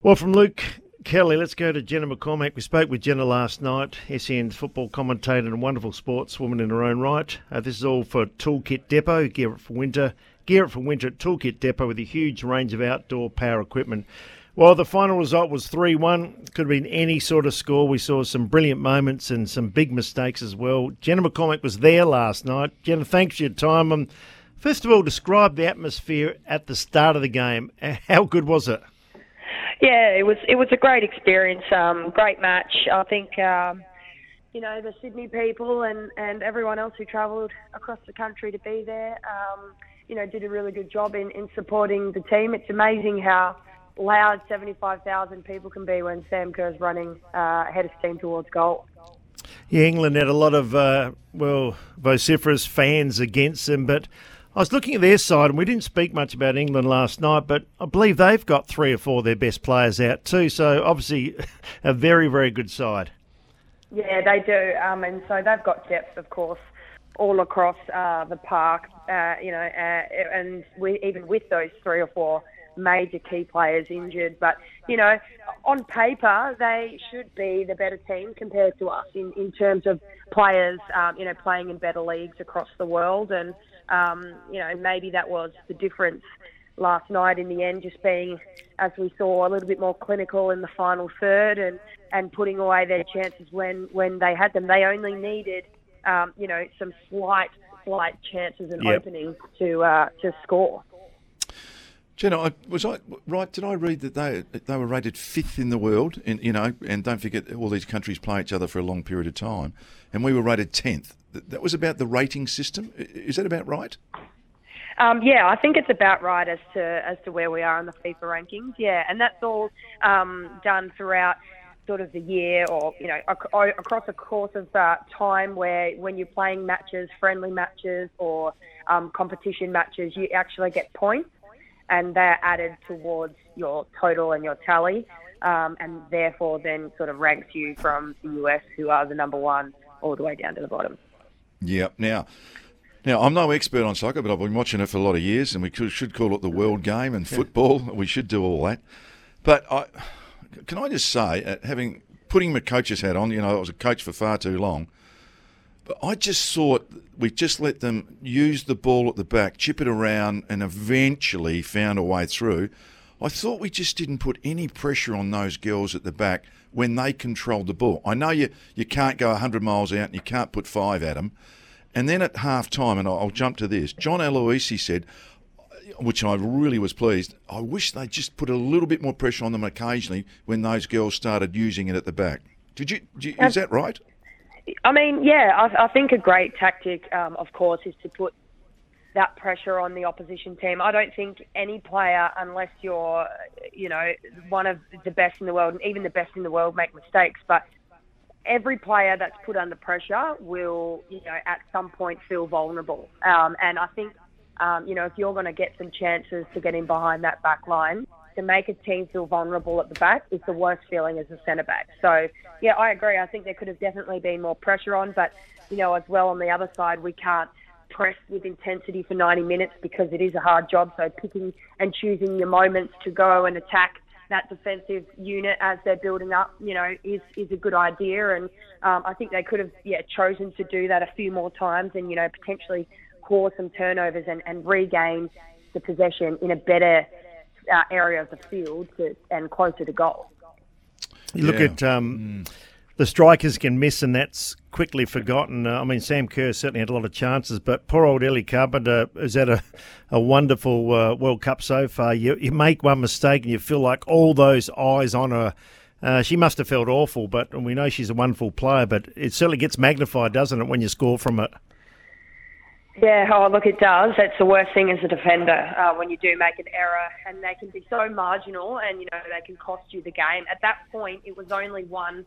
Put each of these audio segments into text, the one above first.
Well, from Luke Kelly, let's go to Jenna McCormick. We spoke with Jenna last night, SEN's football commentator and wonderful sportswoman in her own right. Uh, this is all for Toolkit Depot, gear it for winter. Gear it for winter at Toolkit Depot with a huge range of outdoor power equipment. Well, the final result was 3 1. Could have been any sort of score. We saw some brilliant moments and some big mistakes as well. Jenna McCormick was there last night. Jenna, thanks for your time. Um, first of all, describe the atmosphere at the start of the game. How good was it? Yeah, it was it was a great experience, um, great match. I think um, you know the Sydney people and and everyone else who travelled across the country to be there, um, you know, did a really good job in in supporting the team. It's amazing how loud 75,000 people can be when Sam Kerr's running uh, head of steam towards goal. Yeah, England had a lot of, uh, well, vociferous fans against them, but I was looking at their side, and we didn't speak much about England last night, but I believe they've got three or four of their best players out too. So obviously, a very, very good side. Yeah, they do, um, and so they've got depth, of course, all across uh, the park. Uh, you know, uh, and we, even with those three or four major key players injured, but you know, on paper they should be the better team compared to us in, in terms of players. Um, you know, playing in better leagues across the world and um, you know, maybe that was the difference last night in the end, just being, as we saw, a little bit more clinical in the final third and, and putting away their chances when, when they had them. They only needed, um, you know, some slight, slight chances and yep. openings to, uh, to score. Jenna, was I right? Did I read that they they were rated fifth in the world? In, you know, and don't forget all these countries play each other for a long period of time, and we were rated tenth. That was about the rating system. Is that about right? Um, yeah, I think it's about right as to as to where we are in the FIFA rankings. Yeah, and that's all um, done throughout sort of the year, or you know, ac- across a course of uh, time where when you're playing matches, friendly matches or um, competition matches, you actually get points and they're added towards your total and your tally, um, and therefore then sort of ranks you from the US, who are the number one, all the way down to the bottom. Yeah. Now, now I'm no expert on soccer, but I've been watching it for a lot of years, and we should call it the world game and football. We should do all that. But I, can I just say, uh, having putting my coach's hat on, you know, I was a coach for far too long. But I just thought we just let them use the ball at the back, chip it around, and eventually found a way through. I thought we just didn't put any pressure on those girls at the back when they controlled the ball. I know you, you can't go 100 miles out and you can't put five at them. And then at half time, and I'll, I'll jump to this, John Aloisi said, which I really was pleased, I wish they just put a little bit more pressure on them occasionally when those girls started using it at the back. Did you, did you is that right? I mean, yeah, I, I think a great tactic, um, of course, is to put that pressure on the opposition team. I don't think any player, unless you're, you know, one of the best in the world, and even the best in the world make mistakes, but every player that's put under pressure will, you know, at some point feel vulnerable. Um, and I think, um, you know, if you're going to get some chances to get in behind that back line, to make a team feel vulnerable at the back is the worst feeling as a centre back. So, yeah, I agree. I think there could have definitely been more pressure on, but, you know, as well on the other side, we can't press with intensity for 90 minutes because it is a hard job. So, picking and choosing your moments to go and attack that defensive unit as they're building up, you know, is is a good idea. And um, I think they could have, yeah, chosen to do that a few more times and you know potentially cause some turnovers and, and regain the possession in a better uh, area of the field to, and closer to goal. You look yeah. at um, mm. the strikers can miss, and that's quickly forgotten. Uh, I mean, Sam Kerr certainly had a lot of chances, but poor old Ellie Carpenter has had a, a wonderful uh, World Cup so far. You, you make one mistake, and you feel like all those eyes on her. Uh, she must have felt awful, but we know she's a wonderful player. But it certainly gets magnified, doesn't it, when you score from it? Yeah, oh, look, it does. That's the worst thing as a defender uh, when you do make an error, and they can be so marginal, and you know they can cost you the game. At that point, it was only one,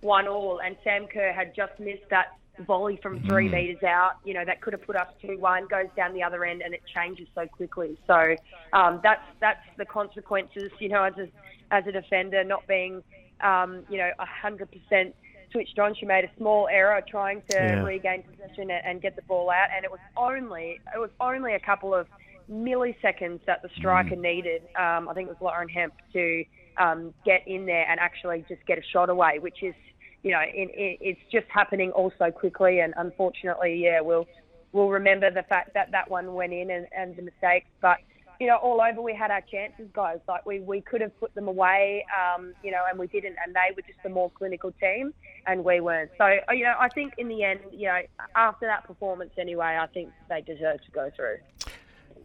one all, and Sam Kerr had just missed that volley from three mm. meters out. You know that could have put us two one, goes down the other end, and it changes so quickly. So um, that's that's the consequences. You know, as a as a defender, not being um, you know hundred percent switched on. She made a small error trying to yeah. regain possession and get the ball out, and it was only it was only a couple of milliseconds that the striker mm. needed. Um, I think it was Lauren Hemp to um, get in there and actually just get a shot away, which is, you know, it's just happening all so quickly. And unfortunately, yeah, we'll we'll remember the fact that that one went in and, and the mistakes. But you know, all over we had our chances, guys. Like we, we could have put them away, um, you know, and we didn't. And they were just a more clinical team, and we weren't. So uh, you know, I think in the end, you know, after that performance anyway, I think they deserve to go through.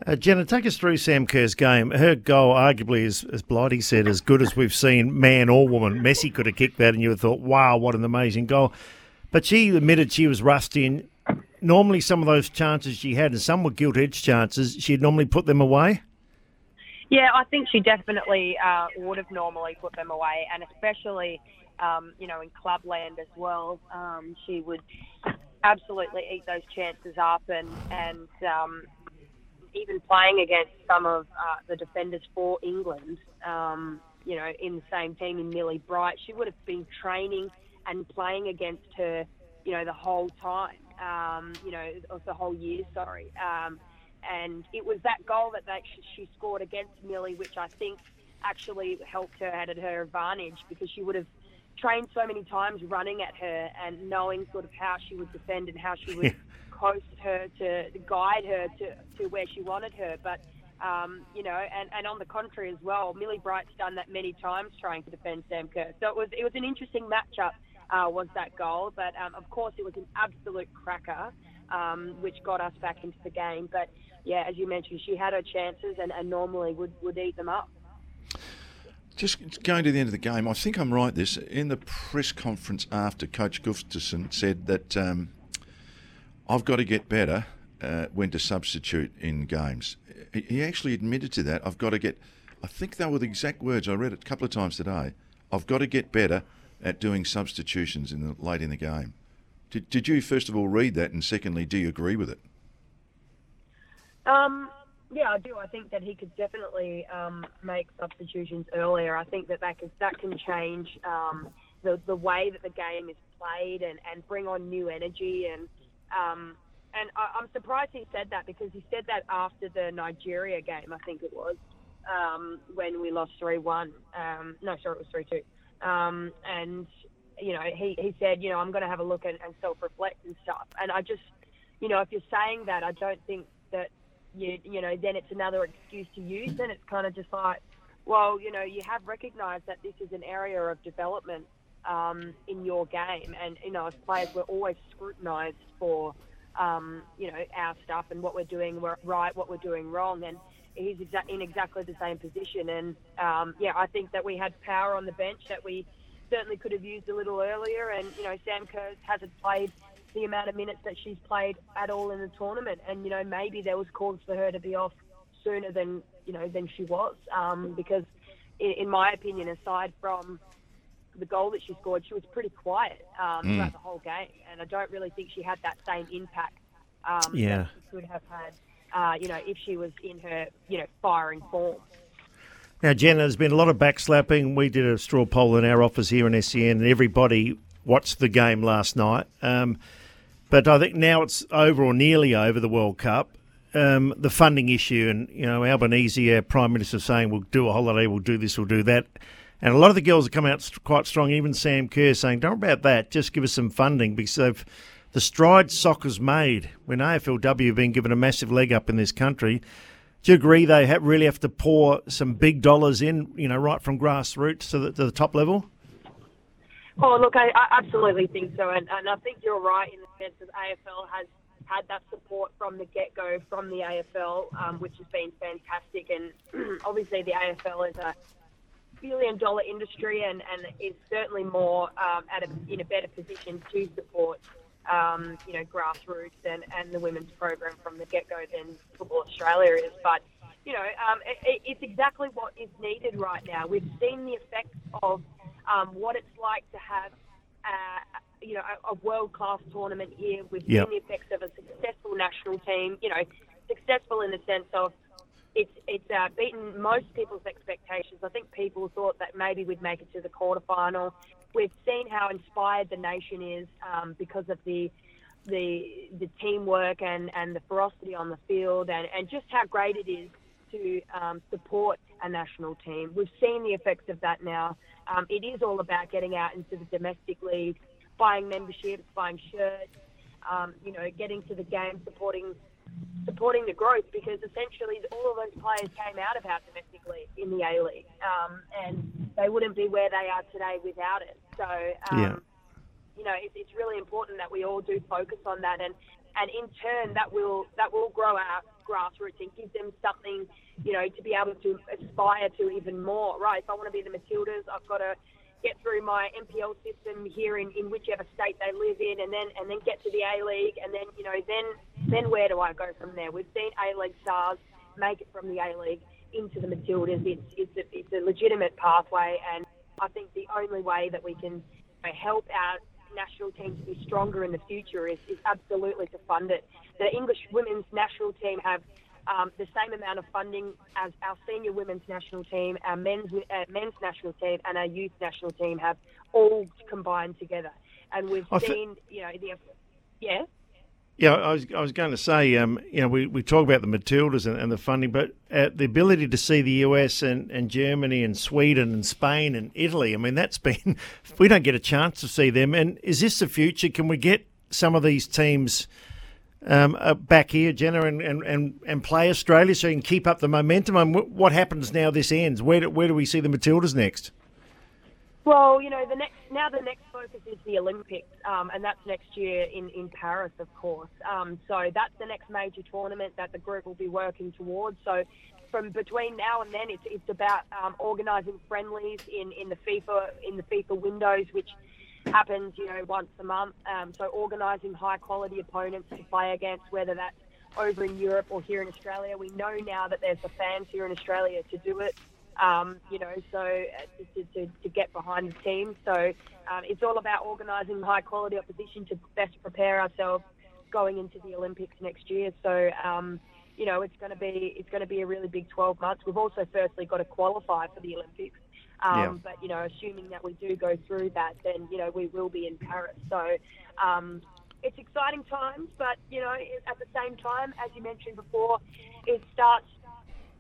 Uh, Jenna, take us through Sam Kerr's game. Her goal, arguably, as, as Blighty said, as good as we've seen, man or woman. Messi could have kicked that, and you would have thought, wow, what an amazing goal. But she admitted she was rusty. And normally, some of those chances she had, and some were gilt edged chances, she'd normally put them away. Yeah, I think she definitely uh, would have normally put them away, and especially, um, you know, in clubland as well. Um, she would absolutely eat those chances up, and and um, even playing against some of uh, the defenders for England, um, you know, in the same team in Millie Bright, she would have been training and playing against her, you know, the whole time, um, you know, of the whole year, sorry. Um, and it was that goal that they, she scored against Millie, which I think actually helped her, added her advantage because she would have trained so many times running at her and knowing sort of how she would defend and how she would coast her to guide her to, to where she wanted her. But um, you know, and, and on the contrary as well, Millie Bright's done that many times trying to defend Sam Kerr. So it was it was an interesting matchup. Uh, was that goal? But um, of course, it was an absolute cracker, um, which got us back into the game. But yeah, as you mentioned, she had her chances and, and normally would, would eat them up. Just going to the end of the game, I think I'm right. This in the press conference after Coach Gustavsson said that um, I've got to get better uh, when to substitute in games. He actually admitted to that. I've got to get. I think they were the exact words. I read it a couple of times today. I've got to get better at doing substitutions in the late in the game. Did, did you first of all read that, and secondly, do you agree with it? Um, yeah, I do. I think that he could definitely um, make substitutions earlier. I think that that can, that can change um, the the way that the game is played and, and bring on new energy and um, and I, am surprised he said that because he said that after the Nigeria game, I think it was, um, when we lost 3 1. Um, no, sorry, it was 3 2. Um, and, you know, he, he said, you know, I'm going to have a look and, and self reflect and stuff. And I just, you know, if you're saying that, I don't think that, you, you know, then it's another excuse to use. Then it's kind of just like, well, you know, you have recognised that this is an area of development um, in your game. And, you know, as players, we're always scrutinised for, um, you know, our stuff and what we're doing right, what we're doing wrong. And he's exa- in exactly the same position. And, um, yeah, I think that we had power on the bench that we certainly could have used a little earlier. And, you know, Sam Kerr hasn't played the amount of minutes that she's played at all in the tournament. And, you know, maybe there was cause for her to be off sooner than, you know, than she was. Um, because, in, in my opinion, aside from the goal that she scored, she was pretty quiet um, mm. throughout the whole game, and I don't really think she had that same impact um, yeah. that she could have had, uh, you know, if she was in her, you know, firing form. Now, Jenna, there's been a lot of backslapping. We did a straw poll in our office here in SEN, and everybody watched the game last night. Um, but I think now it's over or nearly over the World Cup. Um, the funding issue, and you know, Albanese, our Prime Minister, saying we'll do a holiday, we'll do this, we'll do that. And a lot of the girls have come out quite strong. Even Sam Kerr saying, "Don't worry about that. Just give us some funding because they've the strides soccer's made when AFLW have been given a massive leg up in this country." Do you agree they have, really have to pour some big dollars in, you know, right from grassroots to the, to the top level? Oh, look, I, I absolutely think so, and, and I think you're right in the sense that AFL has had that support from the get go from the AFL, um, which has been fantastic. And obviously, the AFL is a billion dollar industry and, and is certainly more um, at a, in a better position to support um, you know grassroots and, and the women's program from the get go than Football Australia is. But you know um, it, it's exactly what is needed right now. We've seen the effects of um, what it's like to have. Uh, you know, a, a world-class tournament here. We've yep. seen the effects of a successful national team. You know, successful in the sense of it's it's uh, beaten most people's expectations. I think people thought that maybe we'd make it to the quarterfinal. We've seen how inspired the nation is um, because of the the the teamwork and, and the ferocity on the field, and, and just how great it is to um, support a national team. We've seen the effects of that now. Um, it is all about getting out into the domestic league, buying memberships, buying shirts, um, you know, getting to the game, supporting supporting the growth because essentially all of those players came out of our domestic league in the A League, um, and they wouldn't be where they are today without it. So, um, Yeah. you know, it's, it's really important that we all do focus on that, and and in turn that will that will grow our grassroots and give them something, you know, to be able to aspire to even more. Right? If I want to be the Matildas, I've got to get through my MPL system here in, in whichever state they live in, and then and then get to the A League, and then you know then then where do I go from there? We've seen A League stars make it from the A League into the Matildas. It's it's a, it's a legitimate pathway, and I think the only way that we can help our national team to be stronger in the future is, is absolutely to fund it. The English women's national team have um, the same amount of funding as our senior women's national team, our men's uh, men's national team, and our youth national team have all combined together. And we've I seen, you know, the yeah. Yeah, I was, I was going to say, um, you know, we, we talk about the Matildas and, and the funding, but uh, the ability to see the US and, and Germany and Sweden and Spain and Italy, I mean, that's been, we don't get a chance to see them. And is this the future? Can we get some of these teams um, uh, back here, Jenna, and, and, and, and play Australia so you can keep up the momentum? And what happens now this ends? Where do, where do we see the Matildas next? Well, you know, the next now the next focus is the Olympics, um, and that's next year in, in Paris, of course. Um, so that's the next major tournament that the group will be working towards. So from between now and then, it's, it's about um, organising friendlies in, in the FIFA in the FIFA windows, which happens, you know, once a month. Um, so organising high quality opponents to play against, whether that's over in Europe or here in Australia. We know now that there's the fans here in Australia to do it. Um, you know, so uh, to, to, to get behind the team. So um, it's all about organising high quality opposition to best prepare ourselves going into the Olympics next year. So um, you know, it's going to be it's going to be a really big 12 months. We've also firstly got to qualify for the Olympics. Um, Yeah. But you know, assuming that we do go through that, then you know we will be in Paris. So um, it's exciting times, but you know, at the same time, as you mentioned before, it starts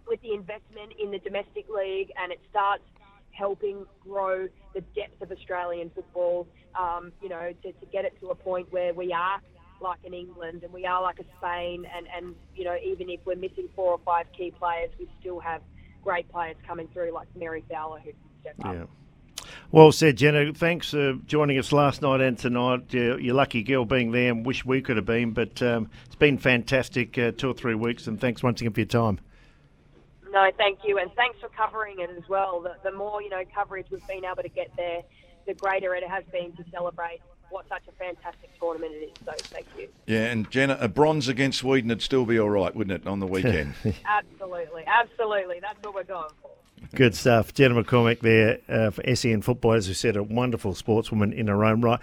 with the investment in the domestic league, and it starts helping grow the depth of Australian football. Um, you know, to, to get it to a point where we are like an England and we are like a Spain, and and you know, even if we're missing four or five key players, we still have great players coming through like Mary Fowler who can step up. Yeah. Well said, Jenna. Thanks for joining us last night and tonight. You're, you're lucky girl being there and wish we could have been, but um, it's been fantastic uh, two or three weeks, and thanks once again for your time. No, thank you, and thanks for covering it as well. The, the more you know coverage we've been able to get there, the greater it has been to celebrate what such a fantastic tournament it is. So thank you. Yeah, and Jenna, a bronze against Sweden would still be all right, wouldn't it, on the weekend? Absolutely, absolutely. That's what we're going for. Good stuff. Jenna McCormick there uh, for SEN Football, as we said, a wonderful sportswoman in her own right.